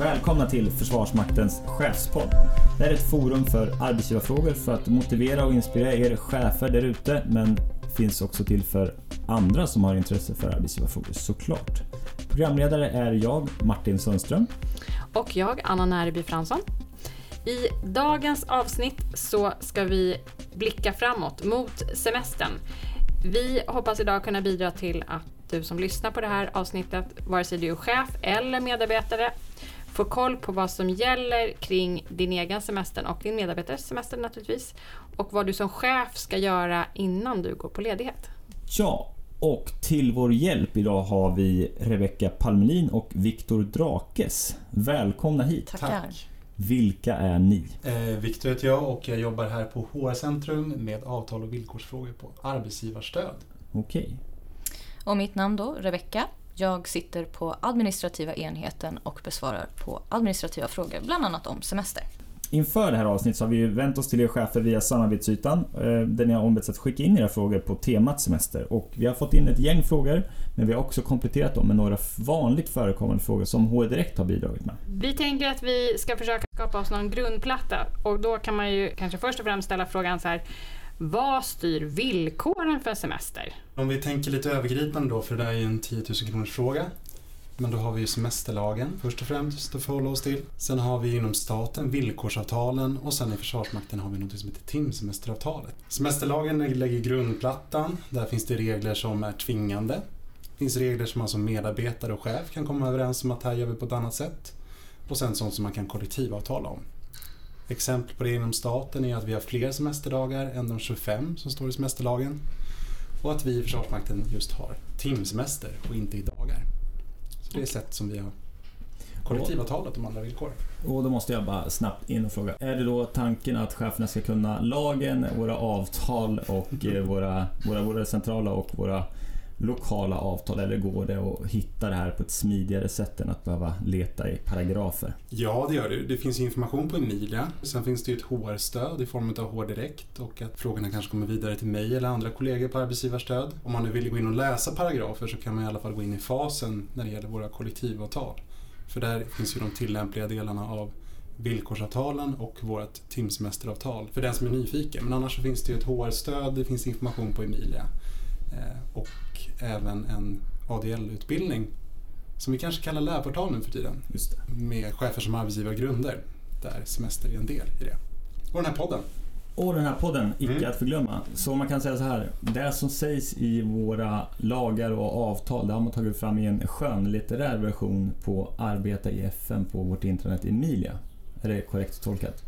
Välkomna till Försvarsmaktens chefspodd. Det här är ett forum för arbetsgivarfrågor för att motivera och inspirera er chefer där ute, men finns också till för andra som har intresse för arbetsgivarfrågor såklart. Programledare är jag, Martin Sundström. Och jag, Anna Närby Fransson. I dagens avsnitt så ska vi blicka framåt mot semestern. Vi hoppas idag kunna bidra till att du som lyssnar på det här avsnittet, vare sig du är chef eller medarbetare, få koll på vad som gäller kring din egen semester och din medarbetares semester naturligtvis. Och vad du som chef ska göra innan du går på ledighet. Ja, och till vår hjälp idag har vi Rebecka Palmelin och Viktor Drakes. Välkomna hit. Tackar. Vilka är ni? Eh, Viktor heter jag och jag jobbar här på HR Centrum med avtal och villkorsfrågor på arbetsgivarstöd. Okej. Och mitt namn då, Rebecka. Jag sitter på administrativa enheten och besvarar på administrativa frågor, bland annat om semester. Inför det här avsnittet så har vi vänt oss till er chefer via samarbetsytan eh, där ni har ombetts att skicka in era frågor på temat semester. Och vi har fått in ett gäng frågor men vi har också kompletterat dem med några vanligt förekommande frågor som HR Direkt har bidragit med. Vi tänker att vi ska försöka skapa oss någon grundplatta och då kan man ju kanske först och främst ställa frågan så här vad styr villkoren för semester? Om vi tänker lite övergripande då, för det där är ju en 10 000 kronors fråga. Men då har vi ju semesterlagen först och främst att förhålla oss till. Sen har vi inom staten villkorsavtalen och sen i Försvarsmakten har vi något som heter timsemesteravtalet. Semesterlagen lägger grundplattan. Där finns det regler som är tvingande. Det finns regler som man som medarbetare och chef kan komma överens om att här gör vi på ett annat sätt. Och sen sånt som man kan kollektivavtala om. Exempel på det inom staten är att vi har fler semesterdagar än de 25 som står i semesterlagen. Och att vi i Försvarsmakten just har timsemester och inte i dagar. Så det är sätt som vi har kollektivavtalet om andra villkor. Och då måste jag bara snabbt in och fråga. Är det då tanken att cheferna ska kunna lagen, våra avtal och eh, våra, våra, våra centrala och våra lokala avtal eller går det att hitta det här på ett smidigare sätt än att behöva leta i paragrafer? Ja, det gör det. Det finns information på Emilia. Sen finns det ju ett HR-stöd i form av HR Direkt och att frågorna kanske kommer vidare till mig eller andra kollegor på arbetsgivarstöd. Om man nu vill gå in och läsa paragrafer så kan man i alla fall gå in i fasen när det gäller våra kollektivavtal. För där finns ju de tillämpliga delarna av villkorsavtalen och vårt timsemesteravtal för den som är nyfiken. Men annars så finns det ju ett HR-stöd, det finns information på Emilia. Eh, och även en ADL-utbildning som vi kanske kallar lärportal nu för tiden. Med chefer som arbetsgivargrunder där semester är en del i det. Och den här podden. Och den här podden, icke Mm. att förglömma. Så man kan säga så här. Det som sägs i våra lagar och avtal, det har man tagit fram i en skönlitterär version på Arbeta i FN på vårt internet Emilia. Är det korrekt tolkat?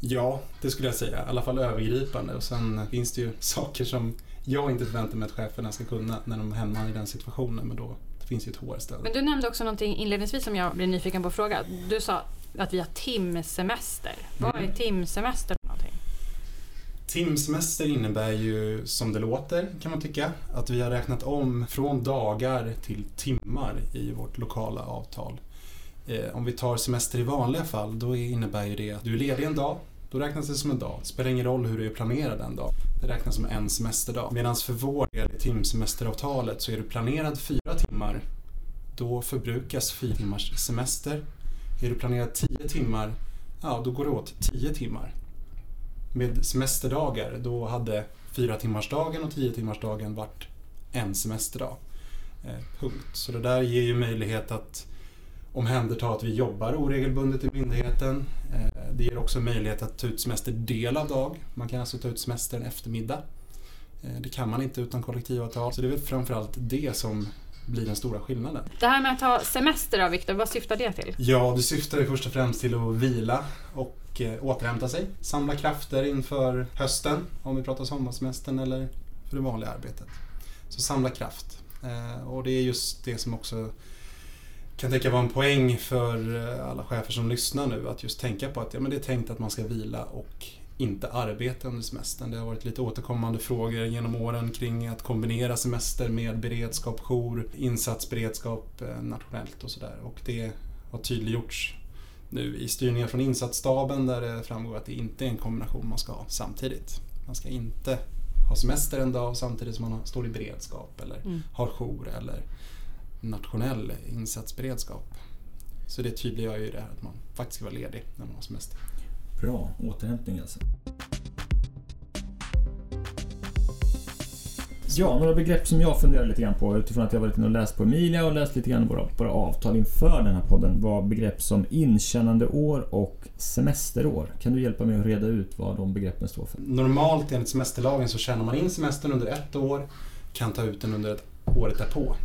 Ja, det skulle jag säga. I alla fall övergripande. Och sen finns det ju saker som jag inte förväntar mig att cheferna ska kunna när de hamnar i den situationen. Men då det finns ju ett HR-stöd. Men du nämnde också någonting inledningsvis som jag blev nyfiken på att fråga. Du sa att vi har timsemester. Vad är Mm. timsemester för någonting? Timsemester innebär ju, som det låter kan man tycka, att vi har räknat om från dagar till timmar i vårt lokala avtal. Eh, om vi tar semester i vanliga fall, då innebär ju det att du är ledig en dag, då räknas det som en dag. Det spelar ingen roll hur du är planerad en dag. Det räknas som en semesterdag. Medan för vår del i timsemesteravtalet så är du planerad fyra timmar, då förbrukas fyra timmars semester. Är du planerad tio timmar, ja då går det åt tio timmar med semesterdagar, då hade fyra timmarsdagen och tio timmarsdagen varit en semesterdag. Eh, punkt. Så det där ger ju möjlighet att omhänderta att vi jobbar oregelbundet i myndigheten. Eh, det ger också möjlighet att ta ut semester del av dag. Man kan alltså ta ut semester en eftermiddag. Eh, det kan man inte utan kollektivavtal. Så det är väl framförallt det som blir den stora skillnaden. Det här med att ta semester då, Viktor, vad syftar det till? Ja, det syftar ju först och främst till att vila och eh, återhämta sig. Samla krafter inför hösten, om vi pratar sommarsemestern eller för det vanliga arbetet. Så samla kraft. Och det är just det som också kan tänka vara en poäng för eh, alla chefer som lyssnar nu. Att just tänka på att ja, men det är tänkt att man ska vila och inte arbeta under semestern. Det har varit lite återkommande frågor genom åren kring att kombinera semester med beredskap, jour, insatsberedskap eh, nationellt och sådär. Och det har tydliggjorts nu i styrningen från insatsstaben där det framgår att det inte är en kombination man ska ha samtidigt. Man ska inte ha semester en dag samtidigt som man står i beredskap eller mm. har jour eller nationell insatsberedskap. Så det tydliggör ju det här att man faktiskt ska vara ledig när man har semester. Bra, återhämtning alltså. Ja, några begrepp som jag funderar lite grann på utifrån att jag varit inne och läst på Emilia och läst lite grann våra, våra avtal inför den här podden var begrepp som intjänandeår och semesterår. Kan du hjälpa mig att reda ut vad de begreppen står för? Normalt enligt semesterlagen så tjänar man in semestern under ett år, kan ta ut den under ett året därpå.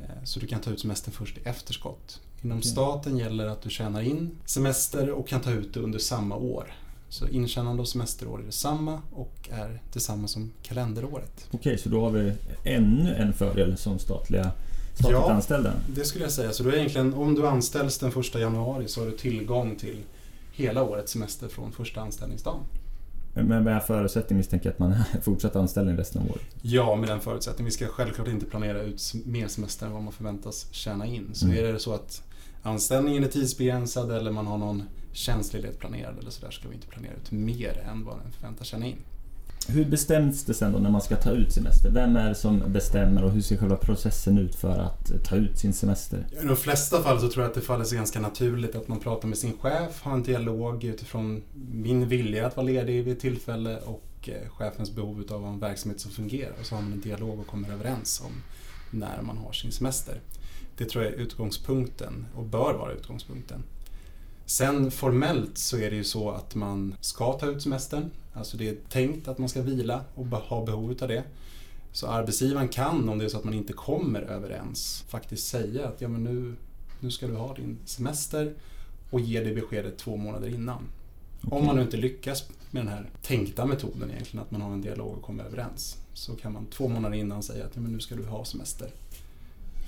Eh, så du kan ta ut semestern först i efterskott. Inom okay. staten gäller att du tjänar in semester och kan ta ut det under samma år. Så intjänande och semesterår är detsamma och är detsamma som kalenderåret. Okej, okay, så då har vi ännu en fördel som statliga statligt ja, anställda? det skulle jag säga. Så då är egentligen, om du anställs den 1 januari så har du tillgång till hela årets semester från första anställningsdagen. Men med förutsättning misstänker jag att man är fortsatt anställning resten av året? Ja, med den förutsättningen. Vi ska självklart inte planera ut mer semester än vad man förväntas tjäna in. Så mm. är det så att anställningen är tidsbegränsad eller man har någon tjänstledighet planerad eller sådär ska vi inte planera ut mer än vad den förväntas tjäna in. Hur bestäms det sen då när man ska ta ut semester? Vem är det som bestämmer och hur ser själva processen ut för att eh, ta ut sin semester? I de flesta fall så tror jag att det faller sig ganska naturligt att man pratar med sin chef, har en dialog utifrån min vilja att vara ledig vid tillfälle och eh, chefens behov av en verksamhet som fungerar. Och så har man en dialog och kommer överens om när man har sin semester. Det tror jag är utgångspunkten och bör vara utgångspunkten. Sen formellt så är det ju så att man ska ta ut semestern. Alltså det är tänkt att man ska vila och ha behov av det. Så arbetsgivaren kan, om det är så att man inte kommer överens, faktiskt säga att ja, men nu, nu ska du ha din semester och ge det beskedet två månader innan. Okay. Om man nu inte lyckas med den här tänkta metoden egentligen, att man har en dialog och kommer överens, så kan man två månader innan säga att ja, men nu ska du ha semester.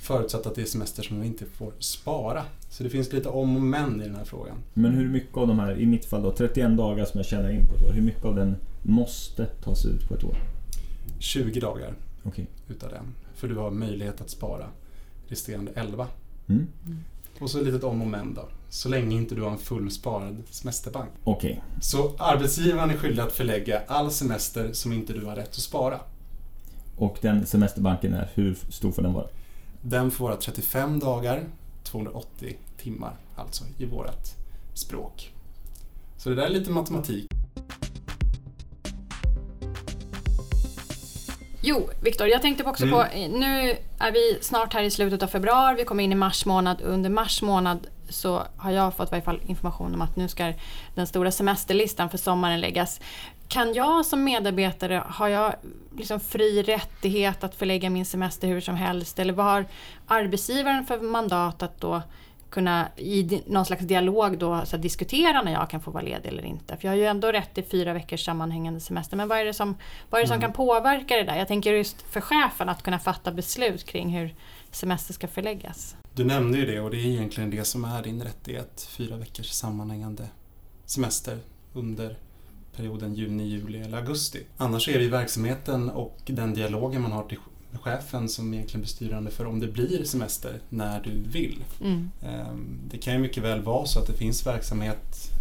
Förutsatt att det är semester som man inte får spara. Så det finns lite om och men i den här frågan. Men hur mycket av de här, i mitt fall då, 31 dagar som jag tjänar in på ett år, hur mycket av den måste tas ut på ett år? 20 dagar okay. utav den. För du har möjlighet att spara resterande 11. Mm. Och så ett litet om och men då. Så länge inte du har en fullsparad semesterbank. Okay. Så arbetsgivaren är skyldig att förlägga all semester som inte du har rätt att spara. Och den semesterbanken är, hur stor får den vara? Den får vara 35 dagar, 280 timmar alltså i vårt språk. Så det där är lite matematik. Jo, Viktor, jag tänkte också mm. på, nu är vi snart här i slutet av februari, vi kommer in i mars månad. Under mars månad så har jag fått i varje fall information om att nu ska den stora semesterlistan för sommaren läggas. Kan jag som medarbetare, har jag liksom fri rättighet att förlägga min semester hur som helst? Eller vad har arbetsgivaren för mandat att då kunna i någon slags dialog då så diskutera när jag kan få vara ledig eller inte. För jag har ju ändå rätt till fyra veckors sammanhängande semester. Men vad är det som, vad är det som mm. kan påverka det där? Jag tänker just för chefen att kunna fatta beslut kring hur semester ska förläggas. Du nämnde ju det och det är egentligen det som är din rättighet. Fyra veckors sammanhängande semester under perioden juni, juli eller augusti. Annars är det ju verksamheten och den dialogen man har till chefen som egentligen blir styrande för om det blir semester när du vill. Mm. Ehm, det kan ju mycket väl vara så att det finns verksamhet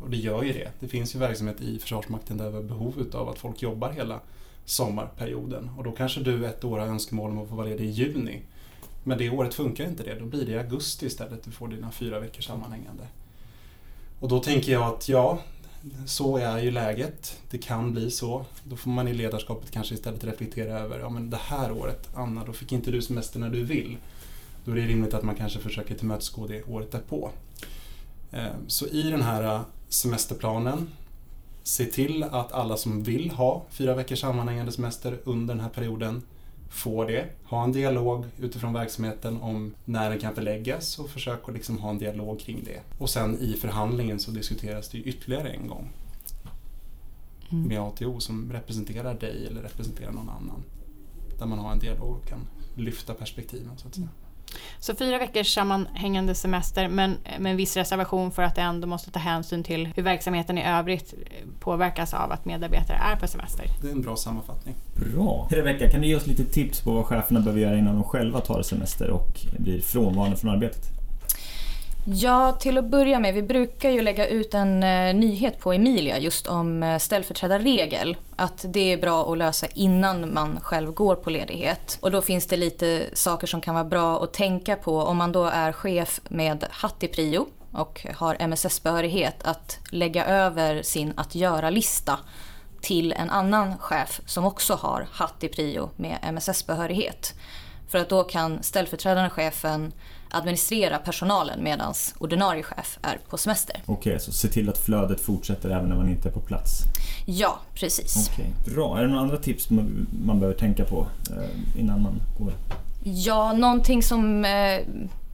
och det gör ju det. Det finns ju verksamhet i Försvarsmakten där vi har behov av att folk jobbar hela sommarperioden och då kanske du ett år har önskemål om att få vara ledig i juni. Men det året funkar inte det, då blir det i augusti istället du får dina fyra veckor sammanhängande. Och då tänker jag att ja, så är ju läget. Det kan bli så. Då får man i ledarskapet kanske istället reflektera över, ja men det här året, Anna, då fick inte du semester när du vill. Då är det rimligt att man kanske försöker tillmötesgå det året därpå. Eh, så i den här eh, semesterplanen, se till att alla som vill ha fyra veckors sammanhängande semester under den här perioden får det. Ha en dialog utifrån verksamheten om när den kan förläggas och försök att liksom ha en dialog kring det. Och sen i förhandlingen så diskuteras det ytterligare en gång mm. med ATO som representerar dig eller representerar någon annan. Där man har en dialog och kan lyfta perspektiven så att säga. Så fyra veckors sammanhängande semester men med en viss reservation för att det ändå måste ta hänsyn till hur verksamheten i övrigt påverkas av att medarbetare är på semester. Det är en bra sammanfattning. Bra! Rebecka, kan du ge oss lite tips på vad cheferna behöver göra innan de själva tar semester och blir frånvarande från arbetet? Ja, till att börja med, vi brukar ju lägga ut en eh, nyhet på Emilia just om eh, ställföreträdarregel. Att det är bra att lösa innan man själv går på ledighet. Och då finns det lite saker som kan vara bra att tänka på om man då är chef med hatt i prio och har MSS-behörighet att lägga över sin att göra-lista till en annan chef som också har hatt i prio med MSS-behörighet. För att då kan ställföreträdande chefen administrera personalen medan ordinarie chef är på semester. Okej, okay, så se till att flödet fortsätter även när man inte är på plats? Ja, precis. Okay. Bra. Är det några andra tips man, man behöver tänka på eh, innan man går? Ja, någonting som eh,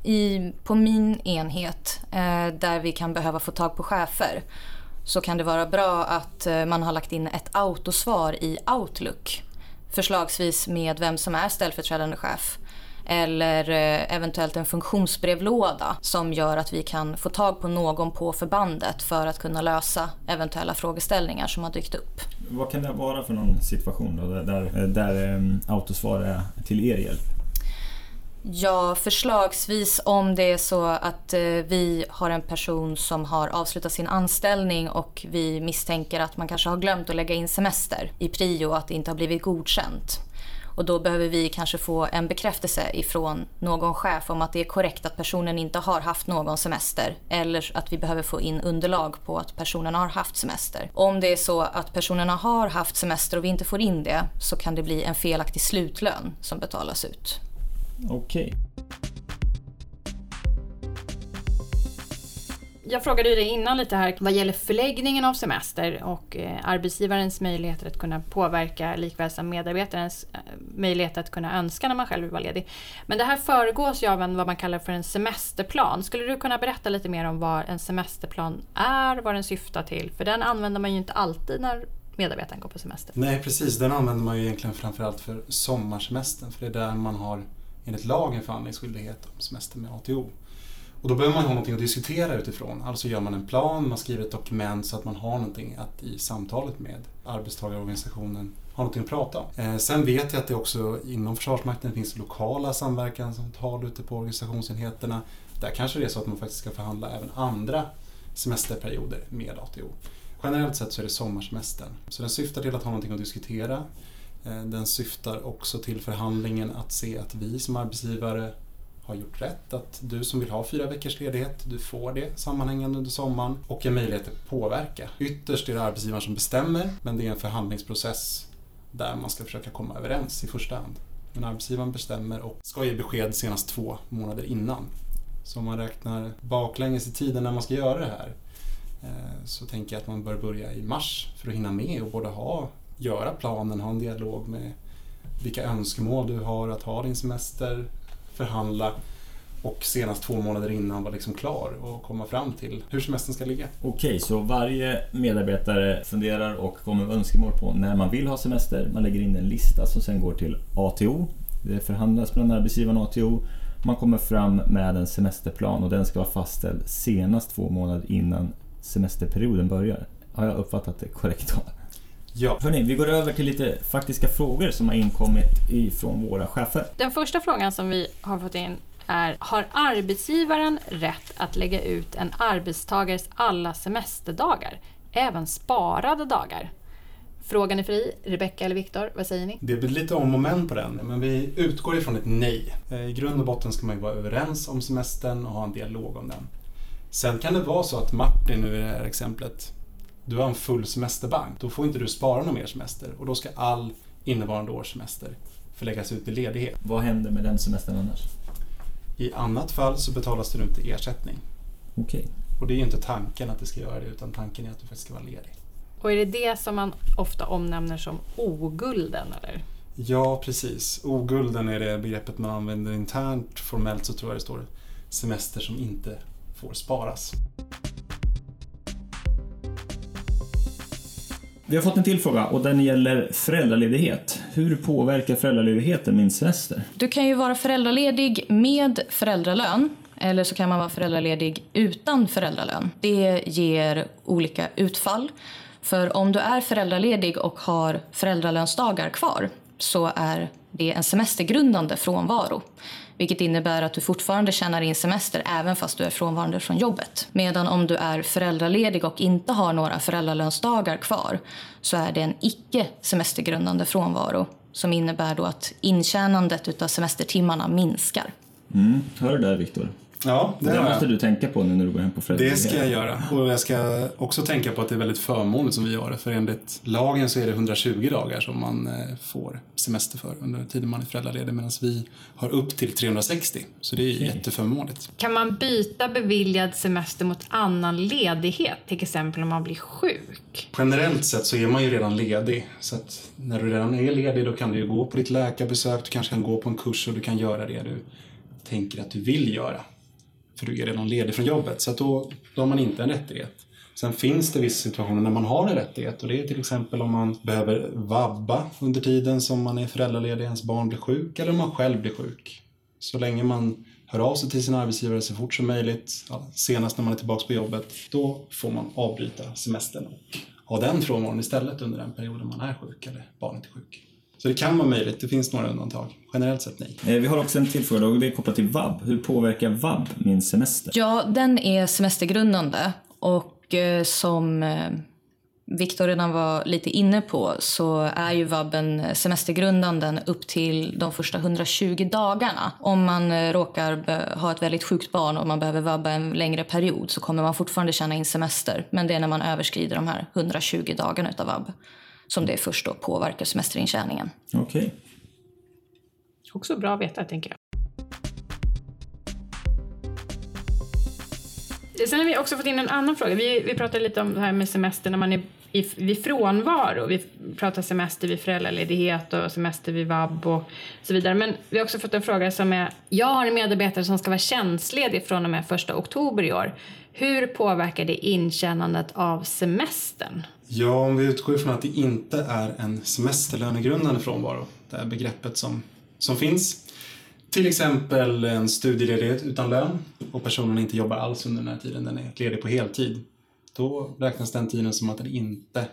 i, på min enhet eh, där vi kan behöva få tag på chefer så kan det vara bra att man har lagt in ett autosvar i Outlook. Förslagsvis med vem som är ställföreträdande chef eller eh, eventuellt en funktionsbrevlåda som gör att vi kan få tag på någon på förbandet för att kunna lösa eventuella frågeställningar som har dykt upp. Vad kan det vara för någon situation då, där, där, där um, autosvar är till er hjälp? Ja, förslagsvis om det är så att eh, vi har en person som har avslutat sin anställning och vi misstänker att man kanske har glömt att lägga in semester i prio och att det inte har blivit godkänt. Och då behöver vi kanske få en bekräftelse ifrån någon chef om att det är korrekt att personen inte har haft någon semester. Eller att vi behöver få in underlag på att personen har haft semester. Om det är så att personerna har haft semester och vi inte får in det så kan det bli en felaktig slutlön som betalas ut. Okej. Jag frågade ju dig innan lite här vad gäller förläggningen av semester och eh, arbetsgivarens möjligheter att kunna påverka likväl som medarbetarens eh, möjlighet att kunna önska när man själv vill vara ledig. Men det här föregås ju av en, vad man kallar för en semesterplan. Skulle du kunna berätta lite mer om vad en semesterplan är, vad den syftar till? För den använder man ju inte alltid när medarbetaren går på semester. Nej precis, den använder man ju egentligen framförallt för sommarsemestern för det är där man har enligt lagen förhandlingsskyldighet om semester med ATO. Och då behöver man ha någonting att diskutera utifrån. Alltså gör man en plan, man skriver ett dokument så att man har någonting att i samtalet med arbetstagarorganisationen ha någonting att prata om. Eh, sen vet jag att det också inom Försvarsmakten finns lokala samverkansavtal ute på organisationsenheterna. Där kanske det är så att man faktiskt ska förhandla även andra semesterperioder med ATO. Generellt sett så är det sommarsemestern. Så den syftar till att ha någonting att diskutera. Eh, den syftar också till förhandlingen att se att vi som arbetsgivare har gjort rätt. Att du som vill ha fyra veckors ledighet, du får det sammanhängande under sommaren och en möjlighet att påverka. Ytterst är det arbetsgivaren som bestämmer, men det är en förhandlingsprocess där man ska försöka komma överens i första hand. Men arbetsgivaren bestämmer och ska ge besked senast två månader innan. Så om man räknar baklänges i tiden när man ska göra det här eh, så tänker jag att man bör börja i mars för att hinna med och både ha, göra planen, ha en dialog med vilka önskemål du har att ha din semester, förhandla och senast två månader innan vara liksom klar och komma fram till hur semestern ska ligga. Okej, så varje medarbetare funderar och kommer med önskemål på när man vill ha semester. Man lägger in en lista som sen går till ATO. Det förhandlas mellan arbetsgivaren och ATO. Man kommer fram med en semesterplan och den ska vara fastställd senast två månader innan semesterperioden börjar. Har jag uppfattat det korrekt då? Ja. Hörrni, vi går över till lite faktiska frågor som har inkommit ifrån våra chefer. Den första frågan som vi har fått in är Har arbetsgivaren rätt att lägga ut en arbetstagares alla semesterdagar, även sparade dagar? Frågan är fri. Rebecka eller Viktor, vad säger ni? Det blir lite om och men på den, men vi utgår ifrån ett nej. Eh, I grund och botten ska man ju vara överens om semestern och ha en dialog om den. Sen kan det vara så att Martin, nu i det här exemplet, du har en full semesterbank, då får inte du spara någon mer semester och då ska all innevarande års semester förläggas ut i ledighet. Vad händer med den semestern annars? I annat fall så betalas det ut ersättning. Okej. Okay. Och det är inte tanken att det ska göra det utan tanken är att du faktiskt ska vara ledig. Och är det det som man ofta omnämner som ogulden eller? Ja, precis. Ogulden är det begreppet man använder internt. Formellt så tror jag det står semester som inte får sparas. Vi har fått en till fråga och den gäller föräldraledighet. Hur påverkar föräldraledigheten min semester? Du kan ju vara föräldraledig med föräldralön eller så kan man vara föräldraledig utan föräldralön. Det ger olika utfall. För om du är föräldraledig och har föräldralönsdagar kvar så är det en semestergrundande frånvaro. Vilket innebär att du fortfarande tjänar in semester även fast du är frånvarande från jobbet. Medan om du är föräldraledig och inte har några föräldralönsdagar kvar så är det en icke semestergrundande frånvaro som innebär då att intjänandet av semestertimmarna minskar. Mm, hör du det, Viktor? Ja, det, det måste du tänka på nu när du går hem på föräldraledighet. Det ska jag göra. Och jag ska också tänka på att det är väldigt förmånligt som vi gör det. För enligt lagen så är det 120 dagar som man eh, får semester för under tiden man är föräldraledig. Medan vi har upp till 360. Så det är okay. jätteförmånligt. Kan man byta beviljad semester mot annan ledighet? Till exempel om man blir sjuk? Generellt sett så är man ju redan ledig. Så att när du redan är ledig då kan du ju gå på ditt läkarbesök, du kanske kan gå på en kurs och du kan göra det du tänker att du vill göra för du är redan ledig från jobbet. Så då, då har man inte en rättighet. Sen finns det vissa situationer när man har en rättighet och det är till exempel om man behöver vabba under tiden som man är föräldraledig, ens barn blir sjuk eller om man själv blir sjuk. Så länge man hör av sig till sin arbetsgivare så fort som möjligt, senast när man är tillbaka på jobbet, då får man avbryta semestern och ha den frånvaron istället under den perioden man är sjuk eller barnet är sjuk. Så det kan vara möjligt, det finns några undantag. Generellt sett nej. Eh, vi har också en till fråga och det är kopplat till vab. Hur påverkar vab min semester? Ja, den är semestergrundande och eh, som eh, Viktor redan var lite inne på så är ju vabben semestergrundande upp till de första 120 dagarna. Om man råkar ha ett väldigt sjukt barn och man behöver vabba en längre period så kommer man fortfarande tjäna in semester. Men det är när man överskrider de här 120 dagarna utav vab som det först då påverkar semesterintjäningen. Okej. Okay. Också bra att veta, tänker jag. Sen har vi också fått in en annan fråga. Vi, vi pratade lite om det här med semester när man är i, vid frånvaro. Vi pratar semester vid föräldraledighet och semester vid vab och så vidare. Men vi har också fått en fråga som är, jag har en medarbetare som ska vara tjänstledig från och med första oktober i år. Hur påverkar det intjänandet av semestern? Ja, om vi utgår ifrån att det inte är en semesterlönegrundande frånvaro, det här begreppet som, som finns. Till exempel en studieledighet utan lön och personen inte jobbar alls under den här tiden, den är ledig på heltid. Då räknas den tiden som att den inte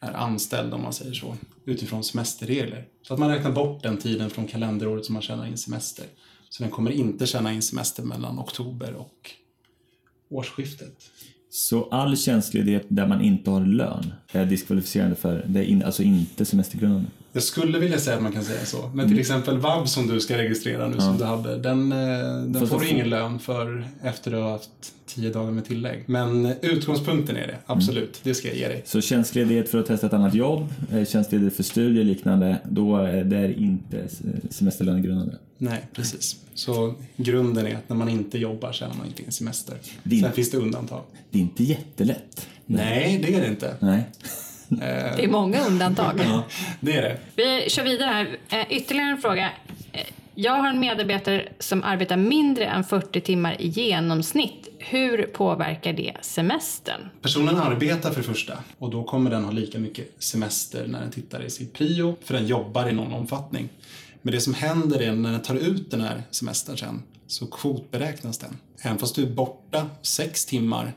är anställd om man säger så, utifrån semesterregler. Så att man räknar bort den tiden från kalenderåret som man tjänar in semester. Så den kommer inte tjäna in semester mellan oktober och årsskiftet. Så all tjänstledighet där man inte har lön är diskvalificerande för, det är in, alltså inte semestergrundande? Jag skulle vilja säga att man kan säga så. Men till mm. exempel vab som du ska registrera nu ja. som du hade, den, eh, den får du ingen lön för efter du har haft tio dagar med tillägg. Men utgångspunkten är det, absolut. Mm. Det ska jag ge dig. Så tjänstledighet för att testa ett annat jobb, eh, tjänstledighet för studier och liknande, då är det inte semesterlönegrundande? Nej, precis. Så grunden är att när man inte jobbar tjänar man inte in semester. Din, Sen finns det undantag. Det är inte jättelätt. Nej, det är det inte. Nej. Det är många undantag. ja, det är det. Vi kör vidare här. Eh, ytterligare en fråga. Eh, jag har en medarbetare som arbetar mindre än 40 timmar i genomsnitt. Hur påverkar det semestern? Personen arbetar för det första och då kommer den ha lika mycket semester när den tittar i sin prio, för den jobbar i någon omfattning. Men det som händer är när den tar ut den här semestern sen så kvotberäknas den. Även fast du är borta sex timmar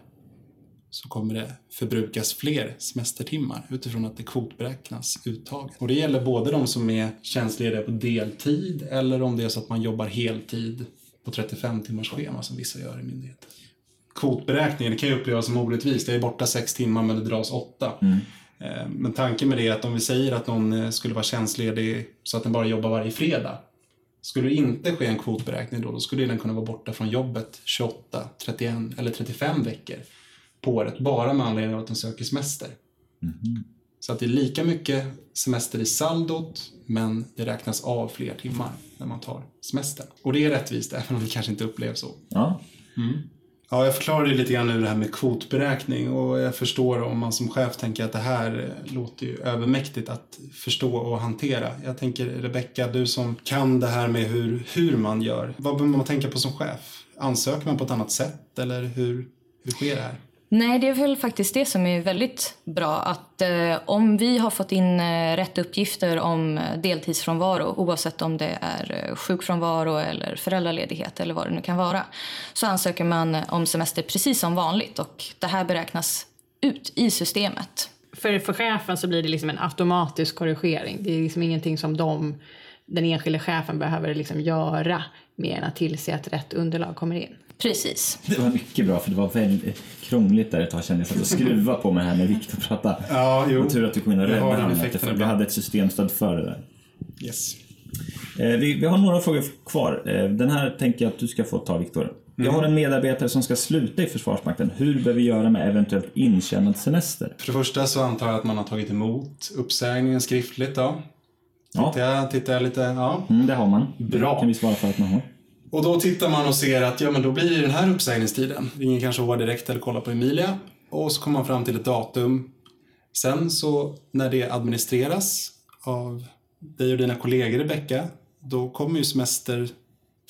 så kommer det förbrukas fler semestertimmar utifrån att det kvotberäknas uttaget. Och det gäller både de som är tjänstlediga på deltid eller om det är så att man jobbar heltid på 35 timmars schema som vissa gör i myndigheten. Kvotberäkningen kan ju upplevas som orättvist. Jag är borta sex timmar men det dras åtta. Mm. Eh, men tanken med det är att om vi säger att någon eh, skulle vara tjänstledig så att den bara jobbar varje fredag. Skulle det inte ske en kvotberäkning då, då skulle den kunna vara borta från jobbet 28, 31 eller 35 veckor på året bara med anledning av att den söker semester. Mm. Så att det är lika mycket semester i saldot men det räknas av fler timmar när man tar semester. Och det är rättvist även om det kanske inte upplevs så. Ja. Mm. Ja, jag förklarade lite grann nu det här med kvotberäkning och jag förstår om man som chef tänker att det här låter ju övermäktigt att förstå och hantera. Jag tänker Rebecka, du som kan det här med hur, hur man gör. Vad behöver man tänka på som chef? Ansöker man på ett annat sätt eller hur, hur sker det här? Nej, det är väl faktiskt det som är väldigt bra. Att eh, om vi har fått in eh, rätt uppgifter om eh, deltidsfrånvaro oavsett om det är eh, sjukfrånvaro eller föräldraledighet eller vad det nu kan vara så ansöker man om semester precis som vanligt och det här beräknas ut i systemet. För, för chefen så blir det liksom en automatisk korrigering. Det är liksom ingenting som de, den enskilde chefen behöver liksom göra mer än att tillse att rätt underlag kommer in. Precis. Det var mycket bra för det var väldigt krångligt där ett tag kände jag. satt och skruvade på mig här när Viktor pratade. Ja, jo. Och tur att du kom in och räddade honom. för Vi hade ett systemstöd för det där. Yes. Eh, Vi, vi har några frågor kvar. Eh, Den här tänker jag att du ska få ta, Viktor. Jag har en medarbetare som ska sluta i Försvarsmakten. Hur bör vi göra med eventuellt intjänad semester? För det första så antar jag att man har tagit emot uppsägningen skriftligt då. Ja. Tittar jag, tittar jag lite, ja. Mm, det har man. Bra. Det kan vi svara för att man har. Och då tittar man och ser att ja, men då blir det den här uppsägningstiden. Ingen kanske var direkt eller kollar på Emilia. Och så kommer man fram till ett datum. Sen så när det administreras av dig och dina kollegor Rebecka, då kommer ju semester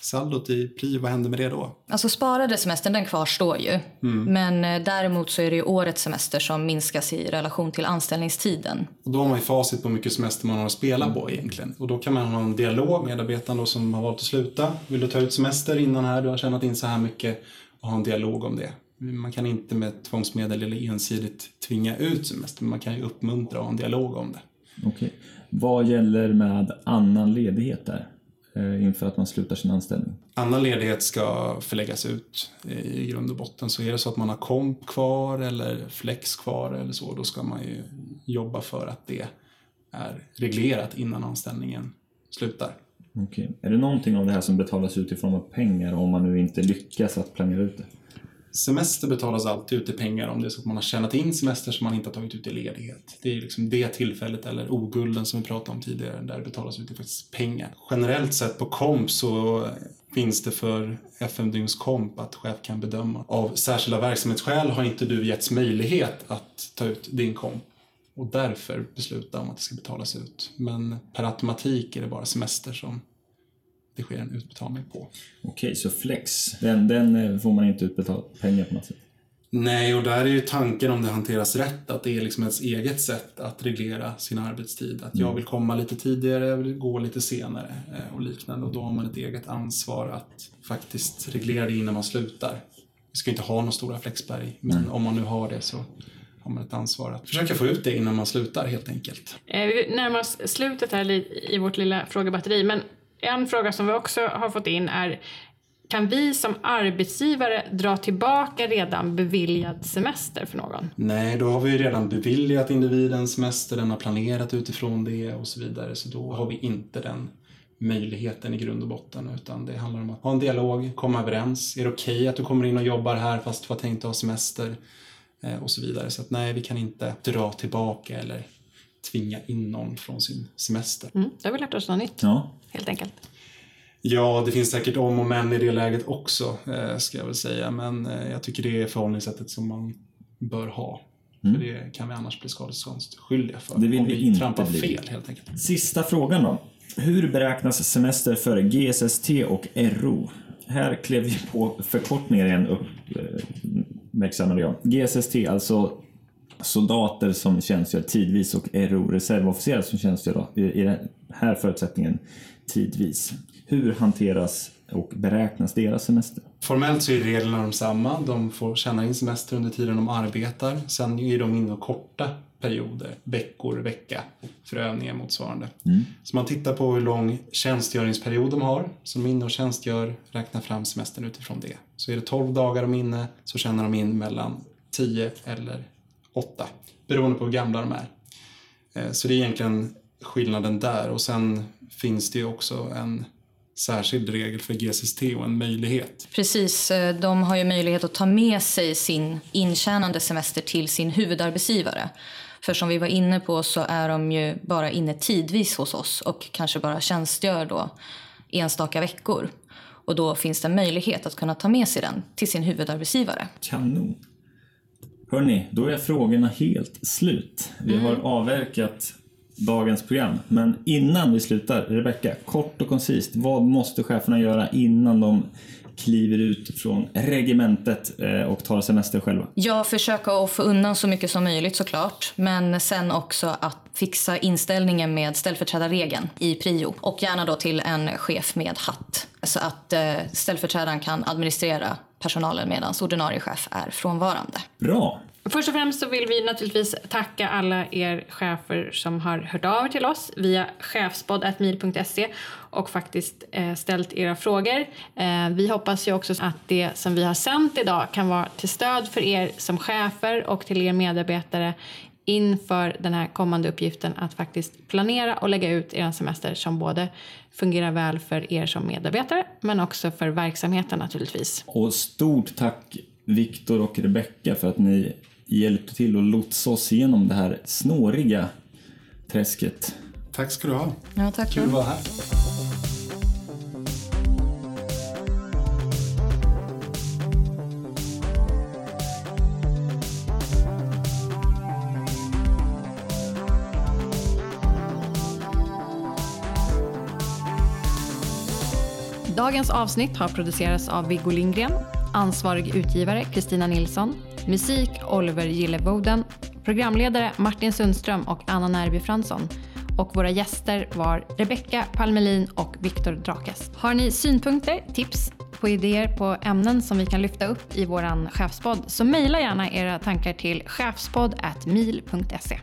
semestersaldot i prio. Vad händer med det då? Alltså sparade semestern den kvarstår ju. Men eh, däremot så är det ju årets semester som minskas i relation till anställningstiden. Och då har man ju facit på hur mycket semester man har att spela på egentligen. Och då kan man ha en dialog med medarbetaren då som har valt att sluta. Vill du ta ut semester innan här? Du har tjänat in så här mycket. Och ha en dialog om det. Man kan inte med tvångsmedel eller ensidigt tvinga ut semester. Men man kan ju uppmuntra och ha en dialog om det. Okej. Vad gäller med annan ledighet där? Eh, Inför att man slutar sin anställning? Annan ledighet ska förläggas ut i grund och botten. Så är det så att man har komp kvar eller flex kvar eller så, då ska man ju jobba för att det är reglerat innan anställningen slutar. Okej. Är det någonting av det här som betalas ut i form av pengar om man nu inte lyckas att planera ut det? Semester betalas alltid ut i pengar om det är så att man har tjänat in semester som man inte har tagit ut i ledighet. Det är liksom det tillfället, eller ogulden som vi pratade om tidigare, där det betalas ut i faktiskt pengar. Generellt sett på komp så finns det för FM-dygns komp att chef kan bedöma. Av särskilda verksamhetsskäl har inte du getts möjlighet att ta ut din komp och därför besluta om att det ska betalas ut. Men per automatik är det bara semester som det sker en utbetalning på. Okej, så flex, den, den eh, får man inte utbetalt pengar på något sätt? Nej, och där är ju tanken om det hanteras rätt att det är liksom ens eget sätt att reglera sin arbetstid. Att jag vill komma lite tidigare, jag vill gå lite senare eh, och liknande. Och då har man ett eget ansvar att faktiskt reglera det innan man slutar. Vi ska inte ha några stora flexberg, men om man nu har det så har man ett ansvar att försöka få ut det innan man slutar helt enkelt. Eh, Vi närmar oss slutet här i vårt lilla frågebatteri, men en fråga som vi också har fått in är kan vi som arbetsgivare dra tillbaka redan beviljad semester för någon? Nej, då har vi ju redan beviljat individen semester, den har planerat utifrån det och så vidare. Så då har vi inte den möjligheten i grund och botten utan det handlar om att ha en dialog, komma överens. Är det okej att du kommer in och jobbar här fast du har tänkt att ha semester? Eh, och så vidare. Så att nej, vi kan inte dra tillbaka eller tvinga in någon från sin semester. Mm, då har vi lärt oss något nytt, Ja. helt enkelt. Ja, det finns säkert om och men i det läget också, eh, ska jag väl säga. Men eh, jag tycker det är förhållningssättet som man bör ha. För det kan vi annars bli skadeståndsskyldiga för. Det vill om vi vi inte trampar bli. fel helt enkelt. Sista frågan då. Hur beräknas semester för GSST och RO? Här klev vi på förkortningar igen upp, eh, uppmärksammade jag. GSST, alltså soldater som tjänstgör tidvis och RO, reservofficerare som tjänstgör i, den här förutsättningen tidvis. Hur hanteras och beräknas deras semester? Formellt så är reglerna de samma. De får tjäna in semester under tiden de arbetar. Sen är de inne och korta perioder, veckor, vecka, för övningar motsvarande. Så man tittar på hur lång tjänstgöringsperiod de har. Så de är inne och tjänstgör, räknar fram semestern utifrån det. Så är det 12 dagar de är inne så tjänar de in mellan 10 eller 8, beroende på hur gamla de är. Eh, Så det är egentligen skillnaden där. Och sen finns det ju också en särskild regel för GSST och en möjlighet. Precis, eh, de har ju möjlighet att ta med sig sin intjänande semester till sin huvudarbetsgivare. För som vi var inne på så är de ju bara inne tidvis hos oss och kanske bara tjänstgör då enstaka veckor. Och då finns det en möjlighet att kunna ta med sig den till sin huvudarbetsgivare. Kanon. Hörni, då är frågorna helt slut. Vi har avverkat dagens program. Men innan vi slutar, Rebecka, kort och koncist, vad måste cheferna göra innan de kliver ut från regementet eh, och tar semester själva? Ja, försöka att få undan så mycket som möjligt såklart. Men sen också att fixa inställningen med ställföreträdarregeln i prio. Och gärna då till en chef med hatt. Så att eh, ställföreträdaren kan administrera personalen medan ordinarie chef är frånvarande. Bra! Först och främst så vill vi naturligtvis tacka alla er chefer som har hört av till oss via chefspodd.mil.se och faktiskt eh, ställt era frågor. Eh, vi hoppas ju också att det som vi har sänt idag kan vara till stöd för er som chefer och till er medarbetare inför den här kommande uppgiften att faktiskt planera och lägga ut er semester som både fungerar väl för er som medarbetare men också för verksamheten naturligtvis. Och stort tack Viktor och Rebecka för att ni hjälpte till att lotsa oss igenom det här snåriga träsket. Tack ska du ha. Ja, tack. Kul att vara här. Dagens avsnitt har producerats av Viggo Lindgren, ansvarig utgivare Kristina Nilsson, musik Oliver Gilleboden, programledare Martin Sundström och Anna Närby Fransson och våra gäster var Rebecka Palmelin och Viktor Drakes. Har ni synpunkter, tips på idéer på ämnen som vi kan lyfta upp i vår chefspodd så mejla gärna era tankar till chefspodd.mil.se.